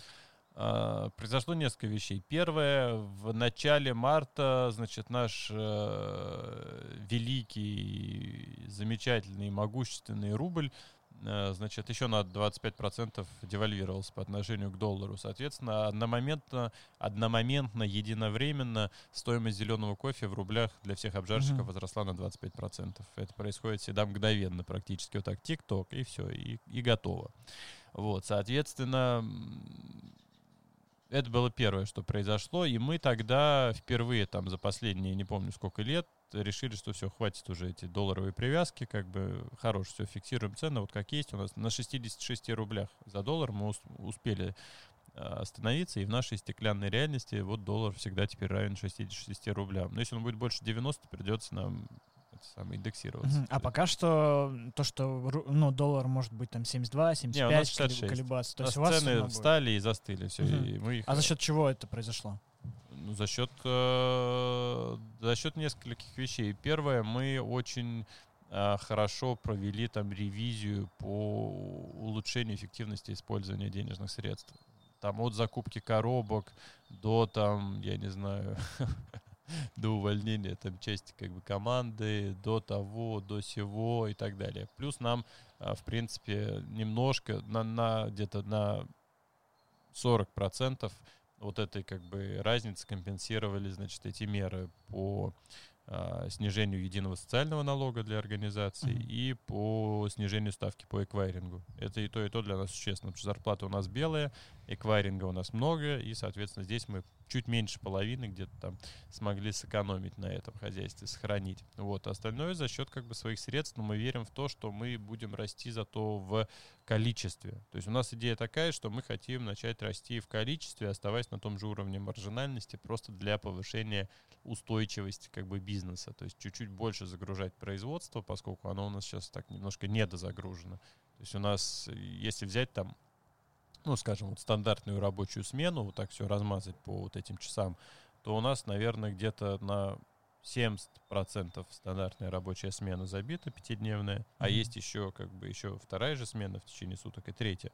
э, произошло несколько вещей. Первое, в начале марта, значит, наш великий, замечательный, могущественный рубль Э, значит, еще на 25% девальвировался по отношению к доллару. Соответственно, одномоментно, одномоментно, единовременно стоимость зеленого кофе в рублях для всех обжарщиков mm-hmm. возросла на 25%. Это происходит всегда мгновенно, практически вот так, тик-ток, и все, и, и готово. Вот, соответственно, это было первое, что произошло, и мы тогда впервые там за последние, не помню сколько лет, решили, что все, хватит уже эти долларовые привязки, как бы хорош, все, фиксируем цены, вот как есть у нас на 66 рублях за доллар мы успели а, остановиться, и в нашей стеклянной реальности вот доллар всегда теперь равен 66 рублям. Но если он будет больше 90, придется нам это самое индексироваться. Uh-huh. А пока что то, что ну, доллар может быть там 72, 75 Не, у нас 66. колебаться. То есть у вас цены встали и застыли, все. Uh-huh. И мы их... А за счет чего это произошло? Ну, за счет, э, за счет нескольких вещей. Первое, мы очень э, хорошо провели там ревизию по улучшению эффективности использования денежных средств. Там от закупки коробок до там, я не знаю, [laughs] до увольнения там части как бы команды, до того, до сего и так далее. Плюс нам, э, в принципе, немножко, на, на где-то на 40 процентов вот этой как бы разницы компенсировали, значит, эти меры по снижению единого социального налога для организаций mm-hmm. и по снижению ставки по эквайрингу. Это и то, и то для нас существенно, потому что зарплата у нас белая, эквайринга у нас много, и, соответственно, здесь мы чуть меньше половины где-то там смогли сэкономить на этом хозяйстве, сохранить. Вот. Остальное за счет как бы своих средств, но мы верим в то, что мы будем расти зато в количестве. То есть у нас идея такая, что мы хотим начать расти в количестве, оставаясь на том же уровне маржинальности, просто для повышения устойчивости как бы бизнеса. То есть чуть-чуть больше загружать производство, поскольку оно у нас сейчас так немножко недозагружено. То есть у нас, если взять там ну, скажем, вот стандартную рабочую смену, вот так все размазать по вот этим часам, то у нас, наверное, где-то на 70% стандартная рабочая смена забита, пятидневная, mm-hmm. а есть еще как бы еще вторая же смена в течение суток и третья.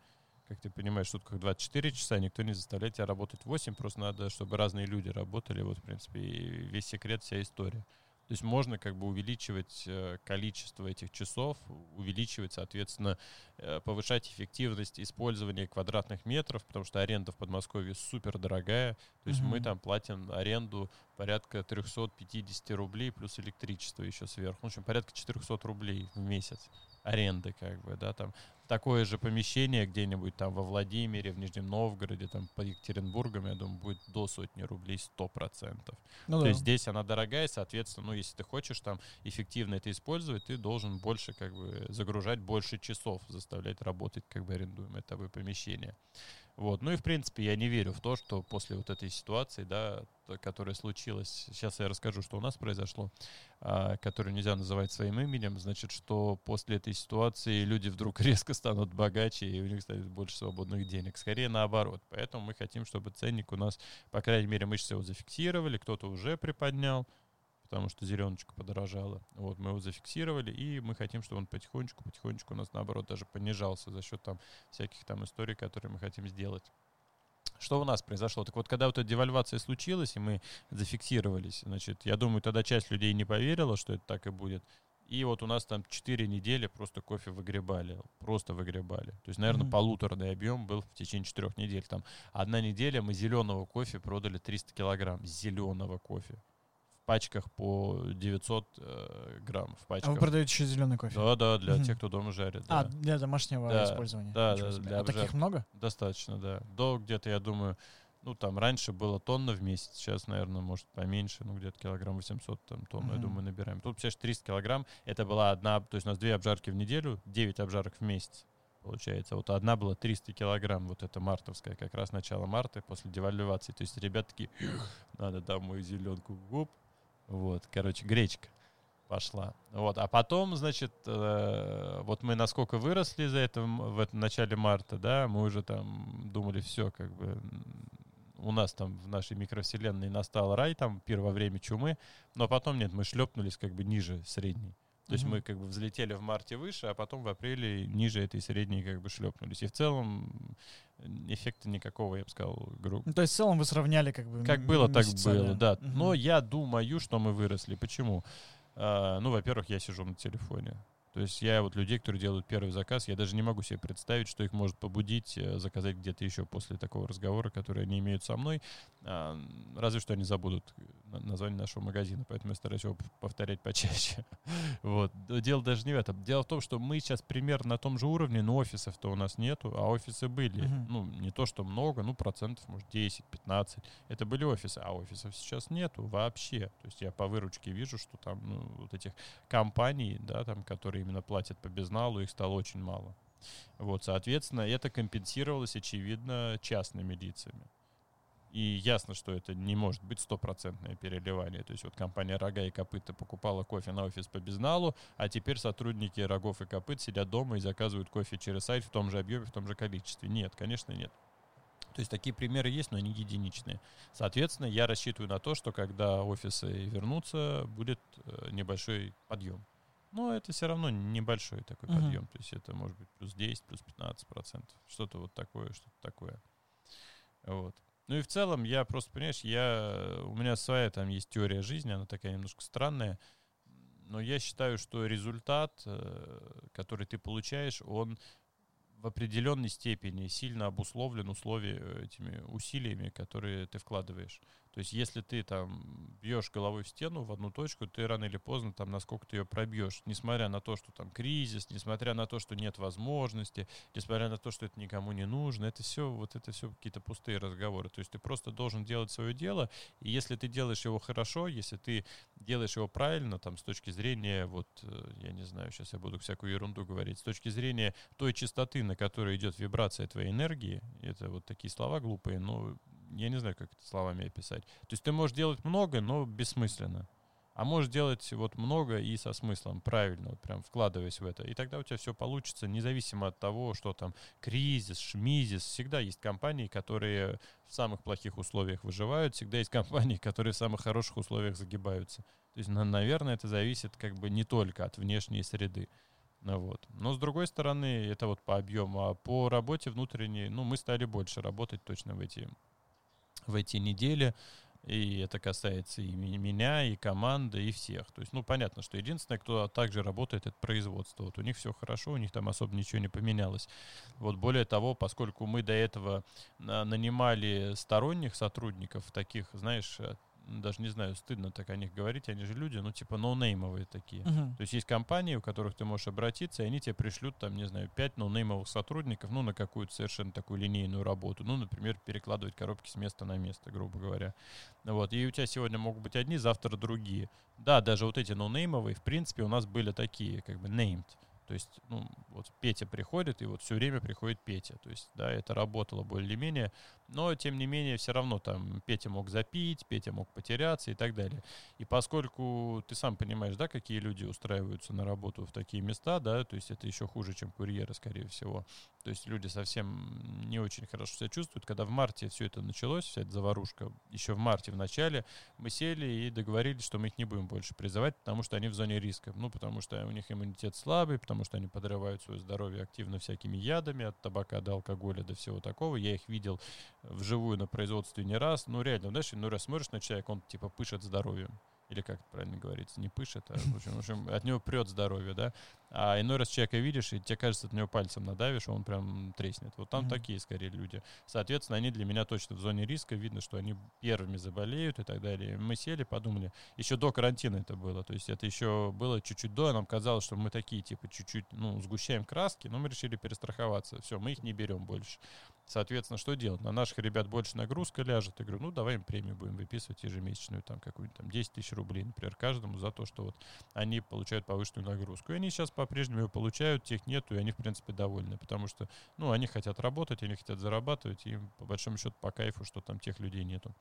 Как ты понимаешь, в сутках 24 часа никто не заставляет тебя работать 8, просто надо, чтобы разные люди работали. Вот, в принципе, и весь секрет, вся история. То есть можно как бы увеличивать э, количество этих часов, увеличивать, соответственно, э, повышать эффективность использования квадратных метров, потому что аренда в Подмосковье супер дорогая. То есть mm-hmm. мы там платим аренду порядка 350 рублей плюс электричество еще сверху. В общем, порядка 400 рублей в месяц аренды, как бы, да, там такое же помещение где-нибудь там во Владимире, в Нижнем Новгороде, там под Екатеринбургом, я думаю, будет до сотни рублей 100%. Ну, То да. есть здесь она дорогая, соответственно, ну, если ты хочешь там эффективно это использовать, ты должен больше как бы загружать больше часов, заставлять работать как бы арендуемое тобой помещение. Вот. Ну и, в принципе, я не верю в то, что после вот этой ситуации, да, которая случилась, сейчас я расскажу, что у нас произошло, а, которую нельзя называть своим именем, значит, что после этой ситуации люди вдруг [laughs] резко станут богаче, и у них станет больше свободных денег. Скорее наоборот. Поэтому мы хотим, чтобы ценник у нас, по крайней мере, мы сейчас его зафиксировали, кто-то уже приподнял, потому что зеленочка подорожала. Вот, мы его зафиксировали, и мы хотим, чтобы он потихонечку, потихонечку у нас, наоборот, даже понижался за счет там всяких там историй, которые мы хотим сделать. Что у нас произошло? Так вот, когда вот эта девальвация случилась, и мы зафиксировались, значит, я думаю, тогда часть людей не поверила, что это так и будет. И вот у нас там 4 недели просто кофе выгребали, просто выгребали. То есть, наверное, mm-hmm. полуторный объем был в течение 4 недель. Там одна неделя мы зеленого кофе продали 300 килограмм зеленого кофе пачках по 900 э, грамм в пачках. А вы продаете еще зеленый кофе? Да, да, для тех, кто дома жарит. А, для домашнего да, использования? Да, да. Для а таких много? Достаточно, да. До где-то, я думаю, Ну, там раньше было тонна в месяц, сейчас, наверное, может поменьше, ну, где-то килограмм 800 там тонн, mm-hmm. я думаю, набираем. Тут, сейчас 300 килограмм, это была одна, то есть у нас две обжарки в неделю, 9 обжарок в месяц получается. Вот одна была 300 килограмм, вот это мартовская, как раз начало марта, после девальвации. То есть ребят такие, надо домой зеленку, губ. Вот, короче, гречка пошла. Вот, а потом, значит, э, вот мы насколько выросли за это в этом начале марта, да, мы уже там думали, все, как бы у нас там в нашей микровселенной настал рай, там пир во время чумы, но потом нет, мы шлепнулись как бы ниже средней. То есть мы как бы взлетели в марте выше, а потом в апреле ниже этой средней как бы шлепнулись. И в целом эффекта никакого, я бы сказал, группы. Ну, то есть в целом вы сравняли как бы Как было, так было, да. Угу. Но я думаю, что мы выросли. Почему? А, ну, во-первых, я сижу на телефоне. То есть я вот людей, которые делают первый заказ, я даже не могу себе представить, что их может побудить э, заказать где-то еще после такого разговора, который они имеют со мной. А, разве что они забудут название нашего магазина, поэтому я стараюсь его повторять почаще. [laughs] вот. Дело даже не в этом. Дело в том, что мы сейчас примерно на том же уровне, но офисов-то у нас нету, а офисы были. Uh-huh. Ну, не то, что много, ну, процентов, может, 10-15. Это были офисы, а офисов сейчас нету вообще. То есть я по выручке вижу, что там, ну, вот этих компаний, да, там, которые именно платят по безналу, их стало очень мало. Вот, соответственно, это компенсировалось, очевидно, частными лицами. И ясно, что это не может быть стопроцентное переливание. То есть вот компания «Рога и копыта» покупала кофе на офис по безналу, а теперь сотрудники «Рогов и копыт» сидят дома и заказывают кофе через сайт в том же объеме, в том же количестве. Нет, конечно, нет. То есть такие примеры есть, но они единичные. Соответственно, я рассчитываю на то, что когда офисы вернутся, будет э, небольшой подъем. Но это все равно небольшой такой uh-huh. подъем. То есть это может быть плюс 10, плюс 15 процентов. Что-то вот такое, что-то такое. Вот. Ну и в целом я просто, понимаешь, я, у меня своя там есть теория жизни, она такая немножко странная, но я считаю, что результат, э, который ты получаешь, он в определенной степени сильно обусловлен условиями, э, этими усилиями, которые ты вкладываешь. То есть, если ты там бьешь головой в стену в одну точку, ты рано или поздно там насколько ты ее пробьешь, несмотря на то, что там кризис, несмотря на то, что нет возможности, несмотря на то, что это никому не нужно, это все вот это все какие-то пустые разговоры. То есть ты просто должен делать свое дело, и если ты делаешь его хорошо, если ты делаешь его правильно, там с точки зрения вот э, я не знаю, сейчас я буду всякую ерунду говорить, с точки зрения той частоты, на которой идет вибрация твоей энергии, это вот такие слова глупые, но я не знаю, как это словами описать. То есть ты можешь делать много, но бессмысленно. А можешь делать вот много и со смыслом, правильно, вот прям вкладываясь в это. И тогда у тебя все получится, независимо от того, что там кризис, шмизис. Всегда есть компании, которые в самых плохих условиях выживают, всегда есть компании, которые в самых хороших условиях загибаются. То есть, наверное, это зависит как бы не только от внешней среды. Ну, вот. Но с другой стороны, это вот по объему, а по работе внутренней, ну, мы стали больше работать точно в эти в эти недели. И это касается и меня, и команды, и всех. То есть, ну, понятно, что единственное, кто также работает, это производство. Вот у них все хорошо, у них там особо ничего не поменялось. Вот более того, поскольку мы до этого нанимали сторонних сотрудников, таких, знаешь, даже не знаю, стыдно так о них говорить, они же люди, ну, типа, ноунеймовые такие. Uh-huh. То есть есть компании, у которых ты можешь обратиться, и они тебе пришлют, там, не знаю, пять ноунеймовых сотрудников, ну, на какую-то совершенно такую линейную работу. Ну, например, перекладывать коробки с места на место, грубо говоря. Вот, и у тебя сегодня могут быть одни, завтра другие. Да, даже вот эти ноунеймовые, в принципе, у нас были такие, как бы, named. То есть, ну, вот Петя приходит, и вот все время приходит Петя. То есть, да, это работало более-менее. Но, тем не менее, все равно там Петя мог запить, Петя мог потеряться и так далее. И поскольку ты сам понимаешь, да, какие люди устраиваются на работу в такие места, да, то есть это еще хуже, чем курьеры, скорее всего. То есть люди совсем не очень хорошо себя чувствуют. Когда в марте все это началось, вся эта заварушка, еще в марте в начале, мы сели и договорились, что мы их не будем больше призывать, потому что они в зоне риска. Ну, потому что у них иммунитет слабый, потому что они подрывают свое здоровье активно всякими ядами, от табака до алкоголя до всего такого. Я их видел вживую на производстве не раз. Ну, реально, знаешь, ну, раз смотришь на человека, он типа пышет здоровьем или как это правильно говорится, не пышет, а в общем, в общем от него прет здоровье, да. А иной раз человека видишь, и тебе кажется, ты на него пальцем надавишь, он прям треснет. Вот там mm-hmm. такие скорее люди. Соответственно, они для меня точно в зоне риска. Видно, что они первыми заболеют и так далее. Мы сели, подумали. Еще до карантина это было. То есть это еще было чуть-чуть до. Нам казалось, что мы такие, типа, чуть-чуть, ну, сгущаем краски, но мы решили перестраховаться. Все, мы их не берем больше. Соответственно, что делать? На наших ребят больше нагрузка ляжет. Я говорю, ну, давай им премию будем выписывать ежемесячную, там, какую-нибудь там 10 тысяч рублей, например, каждому за то, что вот они получают повышенную нагрузку. И они сейчас по-прежнему ее получают, тех нету, и они, в принципе, довольны, потому что, ну, они хотят работать, они хотят зарабатывать, и, по большому счету, по кайфу, что там тех людей нету.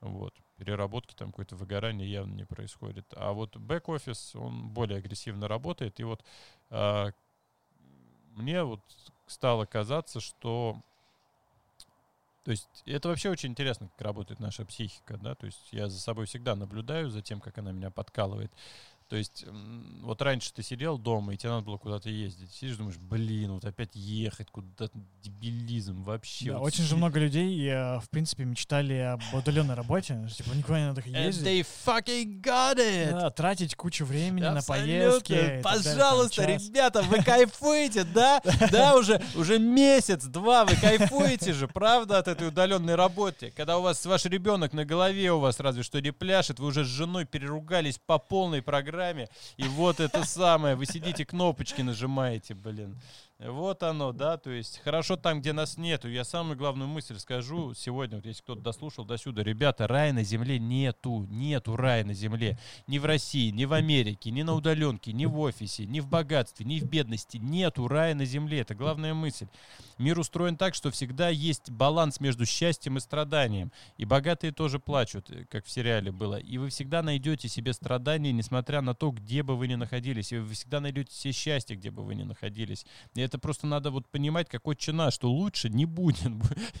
Вот. Переработки, там какое-то выгорание явно не происходит. А вот бэк-офис, он более агрессивно работает, и вот а, мне вот стало казаться, что то есть это вообще очень интересно, как работает наша психика, да, то есть я за собой всегда наблюдаю за тем, как она меня подкалывает. То есть, вот раньше ты сидел дома, и тебе надо было куда-то ездить. Сидишь, думаешь, блин, вот опять ехать куда-то, дебилизм вообще. Да, вот очень же много людей, в принципе, мечтали об удаленной работе. Типа, никуда не надо ездить. And they fucking got it! Да, тратить кучу времени Абсолютно. на поездки. Пожалуйста, далее, ребята, вы кайфуете, да? Да, уже, уже месяц-два вы кайфуете же, правда, от этой удаленной работы. Когда у вас ваш ребенок на голове у вас разве что не пляшет, вы уже с женой переругались по полной программе программе, и вот это самое, вы сидите, кнопочки нажимаете, блин. Вот оно, да, то есть хорошо там, где нас нету. Я самую главную мысль скажу сегодня, вот если кто-то дослушал до сюда, ребята, рая на земле нету, нету рая на земле. Ни в России, ни в Америке, ни на удаленке, ни в офисе, ни в богатстве, ни в бедности. Нету рая на земле, это главная мысль. Мир устроен так, что всегда есть баланс между счастьем и страданием. И богатые тоже плачут, э, как в сериале было. И вы всегда найдете себе страдания, несмотря на то, где бы вы ни находились. И вы всегда найдете себе счастье, где бы вы ни находились. И это просто надо вот понимать, какой чина, что лучше не будет.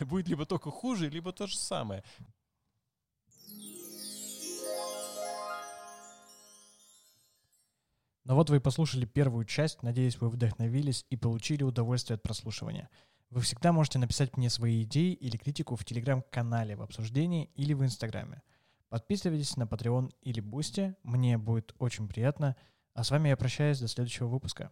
[laughs] Будет либо только хуже, либо то же самое. Ну вот вы и послушали первую часть. Надеюсь, вы вдохновились и получили удовольствие от прослушивания. Вы всегда можете написать мне свои идеи или критику в телеграм-канале в обсуждении или в инстаграме. Подписывайтесь на Patreon или Boosty, мне будет очень приятно. А с вами я прощаюсь до следующего выпуска.